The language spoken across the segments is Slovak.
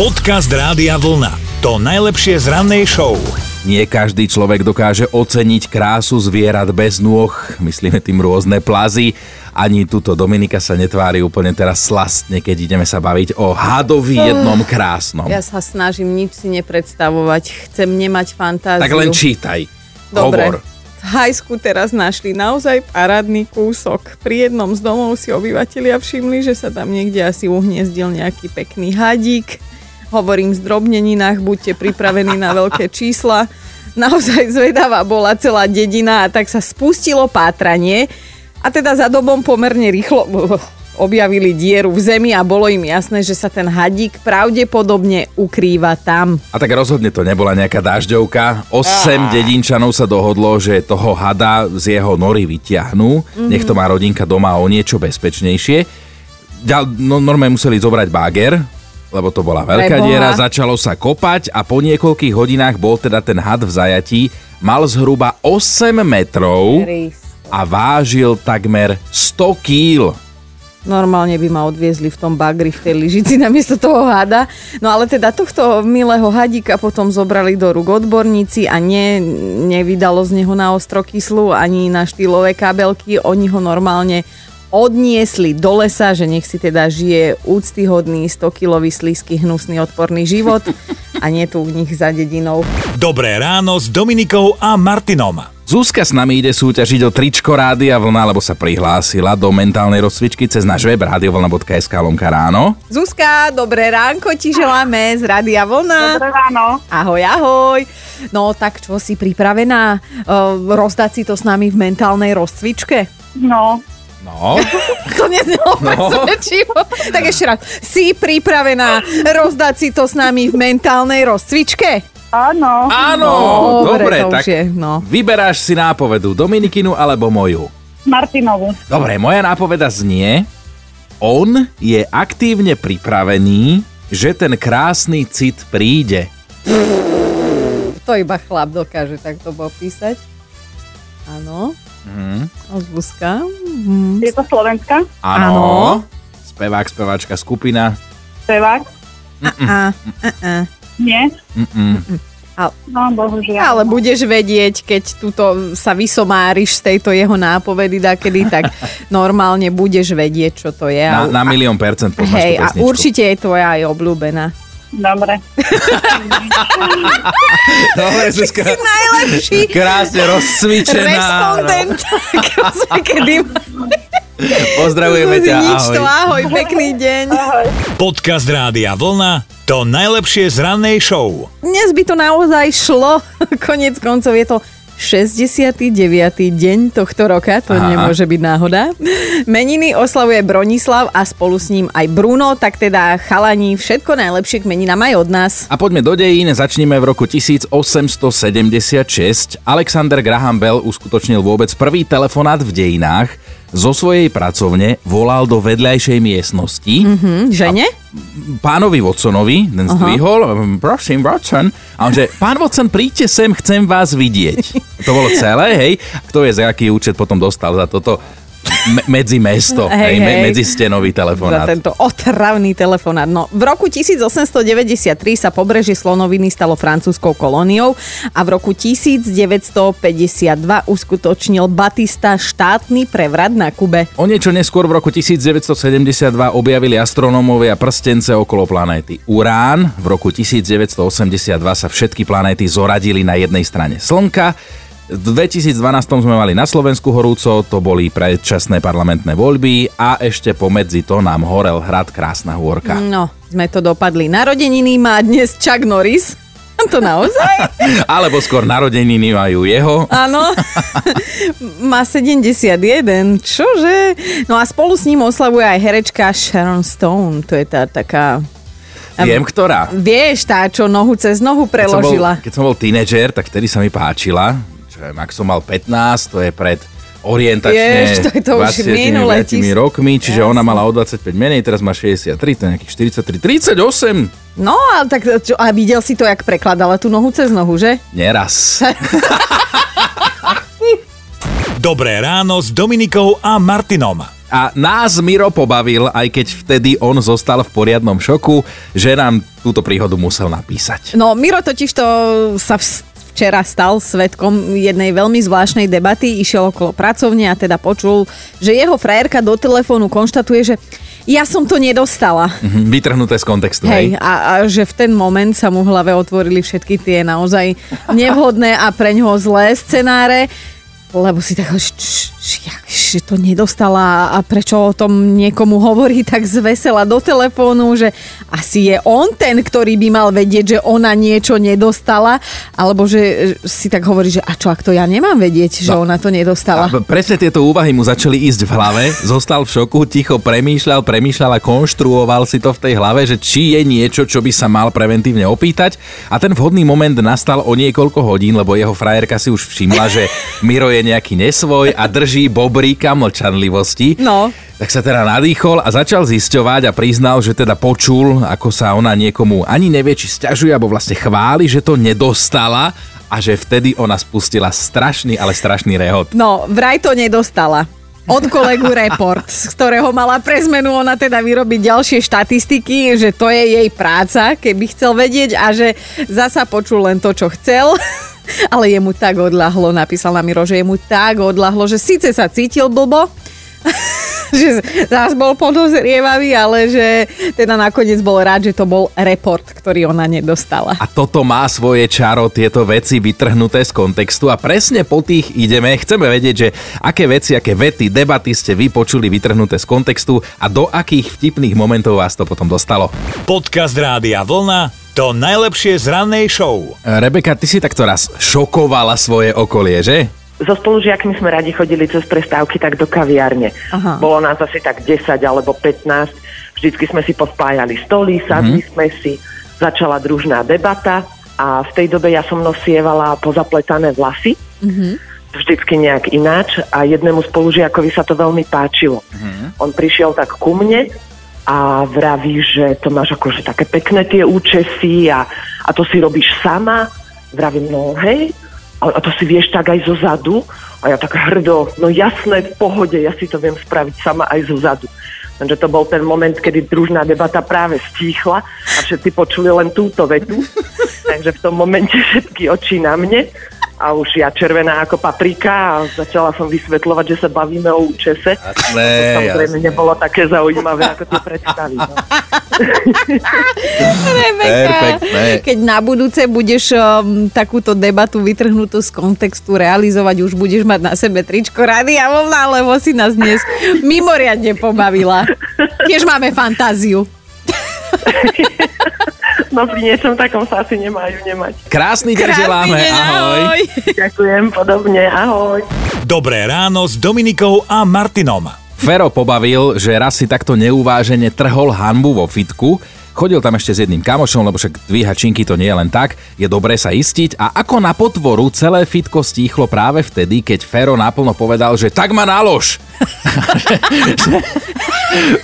Podcast Rádia Vlna. To najlepšie z rannej show. Nie každý človek dokáže oceniť krásu zvierat bez nôh, myslíme tým rôzne plazy. Ani tuto Dominika sa netvári úplne teraz slastne, keď ideme sa baviť o hadovi jednom krásnom. Ja sa snažím nič si nepredstavovať. Chcem nemať fantáziu. Tak len čítaj. Dobre. Hovor. V Hajsku teraz našli naozaj parádny kúsok. Pri jednom z domov si obyvatelia všimli, že sa tam niekde asi uhniezdil nejaký pekný hadík. Hovorím v zdrobneninách, buďte pripravení na veľké čísla. Naozaj zvedavá bola celá dedina a tak sa spustilo pátranie. A teda za dobom pomerne rýchlo objavili dieru v zemi a bolo im jasné, že sa ten hadík pravdepodobne ukrýva tam. A tak rozhodne to nebola nejaká dažďovka. Osem dedinčanov sa dohodlo, že toho hada z jeho nory vyťahnú. Nech to má rodinka doma o niečo bezpečnejšie. Ďal, no, normálne museli zobrať bager, lebo to bola veľká Preboha. diera, začalo sa kopať a po niekoľkých hodinách bol teda ten had v zajatí. Mal zhruba 8 metrov a vážil takmer 100 kýl. Normálne by ma odviezli v tom bagri, v tej lyžici namiesto toho hada. No ale teda tohto milého hadíka potom zobrali do rúk odborníci a ne, nevydalo z neho na ostrokyslu ani na štýlové kabelky. Oni ho normálne odniesli do lesa, že nech si teda žije úctyhodný 100-kilový slízky hnusný odporný život a nie tu v nich za dedinou. Dobré ráno s Dominikou a Martinom. Zúska s nami ide súťažiť o tričko Rádia Vlna, lebo sa prihlásila do mentálnej rozcvičky cez náš web radiovlna.sk lomka ráno. Zuzka, dobré ránko ti želáme z Rádia Vlna. Dobré ráno. Ahoj, ahoj. No tak čo, si pripravená uh, rozdať si to s nami v mentálnej rozcvičke? No, No, To neznelo No. presvedčivo. Tak ešte raz. Si pripravená rozdať si to s nami v mentálnej rozcvičke? áno. áno, dobre, to tak je, no. vyberáš si nápovedu Dominikinu alebo moju. Martinovu. Dobre, moja nápoveda znie, on je aktívne pripravený, že ten krásny cit príde. To iba chlap dokáže takto popísať. Áno. Mhm. Zuzka. Mhm. Je to Slovenska? Áno. Áno. Spevák, speváčka, skupina. Spevák? Nie? Mm-mm. No, bohužiaľ. ale budeš vedieť, keď tuto sa vysomáriš z tejto jeho nápovedy dakedy, tak normálne budeš vedieť, čo to je. Na, na milión percent poznáš Hej, tú a určite je tvoja aj obľúbená. Dobre. Dobre, Zuzka. Najlepší Krásne rozcvičená. respondent, kedy Pozdravujeme ťa, Nič to, ahoj. ahoj, pekný deň. Podcast Rádia Vlna. To najlepšie z rannej show. Dnes by to naozaj šlo. Konec koncov je to 69. deň tohto roka, to Aha. nemôže byť náhoda. Meniny oslavuje Bronislav a spolu s ním aj Bruno, tak teda chalani, všetko najlepšie k meninám aj od nás. A poďme do dejín, začneme v roku 1876. Alexander Graham Bell uskutočnil vôbec prvý telefonát v dejinách. Zo svojej pracovne volal do vedľajšej miestnosti. Hm, žene? pánovi Watsonovi, ten zdvihol, um, prosím Watson, a on že, pán Watson, príďte sem, chcem vás vidieť. To bolo celé, hej. Kto vie, za aký účet potom dostal za toto me- medzi mesto, hej, Hej, me- hej. medzi stenový Za telefonát. tento otravný telefonát. No, v roku 1893 sa pobrežie Slonoviny stalo francúzskou kolóniou a v roku 1952 uskutočnil Batista štátny prevrat na Kube. O niečo neskôr v roku 1972 objavili astronómovia prstence okolo planéty Urán. V roku 1982 sa všetky planéty zoradili na jednej strane Slnka. V 2012 sme mali na Slovensku horúco, to boli predčasné parlamentné voľby a ešte pomedzi to nám horel hrad Krásna hôrka. No, sme to dopadli. Narodeniny má dnes Chuck Norris. To naozaj? Alebo skôr narodeniny majú jeho. Áno. Má 71. Čože? No a spolu s ním oslavuje aj herečka Sharon Stone. To je tá taká... Viem, ktorá. Vieš, tá, čo nohu cez nohu Keď som, bol, preložila. keď som bol tínedžer, tak vtedy sa mi páčila. Čo je, ak som mal 15, to je pred orientačne Jež, to je to už 20 minulé tis- rokmi, čiže ona mala o 25 menej, teraz má 63, to je nejakých 43, 38, No, ale tak čo, a videl si to, jak prekladala tú nohu cez nohu, že? neraz. Dobré ráno s Dominikou a Martinom. A nás Miro pobavil, aj keď vtedy on zostal v poriadnom šoku, že nám túto príhodu musel napísať. No, Miro totiž to sa v- včera stal svetkom jednej veľmi zvláštnej debaty, išiel okolo pracovne a teda počul, že jeho frajerka do telefónu konštatuje, že ja som to nedostala. Mhm, Vytrhnuté z kontextu, Hej, hej? a, a že v ten moment sa mu v hlave otvorili všetky tie naozaj nevhodné a pre ňoho zlé scenáre, lebo si tak, že, č- č- jak, že to nedostala a prečo o tom niekomu hovorí tak zvesela do telefónu, že asi je on ten, ktorý by mal vedieť, že ona niečo nedostala, alebo že si tak hovorí, že a čo, ak to ja nemám vedieť, že No. ona to nedostala. A presne tieto úvahy mu začali ísť v hlave, zostal v šoku, ticho premýšľal, premýšľal a konštruoval si to v tej hlave, že či je niečo, čo by sa mal preventívne opýtať. A ten vhodný moment nastal o niekoľko hodín, lebo jeho frajerka si už všimla, že Miro je nejaký nesvoj a drží bobríka mlčanlivosti. No. Tak sa teda nadýchol a začal zisťovať a priznal, že teda počul, ako sa ona niekomu ani nevie, či sťažuje, alebo vlastne chváli, že to nedostala a že vtedy ona spustila strašný, ale strašný rehot. No, vraj to nedostala. Od kolegu report, z ktorého mala pre zmenu ona teda vyrobiť ďalšie štatistiky, že to je jej práca, keby chcel vedieť a že zasa počul len to, čo chcel. Ale jemu tak odľahlo, napísal na Miro, že jemu tak odľahlo, že síce sa cítil blbo, že zás bol podozrievavý, ale že teda nakoniec bol rád, že to bol report, ktorý ona nedostala. A toto má svoje čaro, tieto veci vytrhnuté z kontextu a presne po tých ideme. Chceme vedieť, že aké veci, aké vety, debaty ste vy počuli vytrhnuté z kontextu a do akých vtipných momentov vás to potom dostalo. Podcast Rádia Vlna to najlepšie z rannej show. Rebeka, ty si takto raz šokovala svoje okolie, že? So spolužiakmi sme radi chodili cez prestávky tak do kaviárne. Aha. Bolo nás asi tak 10 alebo 15. Vždycky sme si pospájali stoly, sadli sme si, začala družná debata a v tej dobe ja som nosievala pozapletané vlasy. Vždycky nejak ináč a jednému spolužiakovi sa to veľmi páčilo. On prišiel tak ku mne a vraví, že to máš akože také pekné tie účesy a, a to si robíš sama. Vravím, no hej, a, a to si vieš tak aj zo zadu. A ja tak hrdo, no jasné, v pohode, ja si to viem spraviť sama aj zo zadu. Takže to bol ten moment, kedy družná debata práve stíchla a všetci počuli len túto vetu. Takže v tom momente všetky oči na mne a už ja červená ako paprika a začala som vysvetľovať, že sa bavíme o účese. Jasné, to samozrejme nebolo také zaujímavé, ako to predstaviť. No. Rebeka, keď na budúce budeš um, takúto debatu vytrhnutú z kontextu realizovať, už budeš mať na sebe tričko Rádia Vlna, lebo si nás dnes mimoriadne pobavila. Tiež máme fantáziu. no pri niečom takom sa asi nemajú nemať. Krásny deň želáme, ahoj. Ďakujem, podobne, ahoj. Dobré ráno s Dominikou a Martinom. Fero pobavil, že raz si takto neuvážene trhol hanbu vo fitku, Chodil tam ešte s jedným kamošom, lebo však dvíhať činky to nie je len tak, je dobré sa istiť a ako na potvoru celé fitko stíchlo práve vtedy, keď Fero naplno povedal, že tak ma nalož.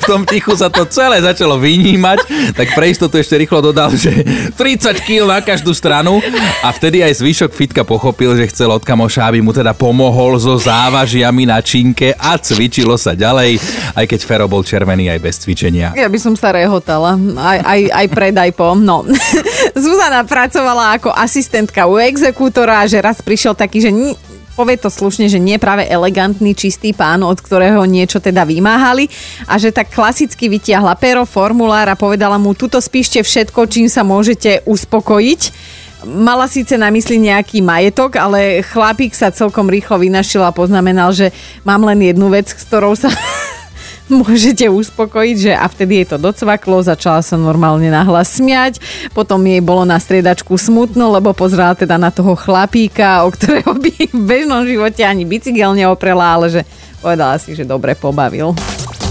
v tom tichu sa to celé začalo vynímať, tak pre istotu ešte rýchlo dodal, že 30 kg na každú stranu a vtedy aj zvyšok fitka pochopil, že chcel od kamoša, aby mu teda pomohol so závažiami na činke a cvičilo sa ďalej, aj keď Fero bol červený aj bez cvičenia. Ja by som sa rehotala, aj, aj, aj predaj po. No. Zuzana pracovala ako asistentka u exekútora, že raz prišiel taký, že povie to slušne, že nie práve elegantný, čistý pán, od ktorého niečo teda vymáhali a že tak klasicky vytiahla pero, formulár a povedala mu, tuto spíšte všetko, čím sa môžete uspokojiť. Mala síce na mysli nejaký majetok, ale chlapík sa celkom rýchlo vynašil a poznamenal, že mám len jednu vec, s ktorou sa môžete uspokojiť, že a vtedy jej to docvaklo, začala sa normálne nahlas smiať, potom jej bolo na striedačku smutno, lebo pozrela teda na toho chlapíka, o ktorého by v bežnom živote ani bicykel neoprela, ale že povedala si, že dobre pobavil.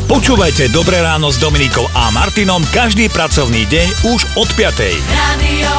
Počúvajte Dobré ráno s Dominikou a Martinom každý pracovný deň už od 5. Radio.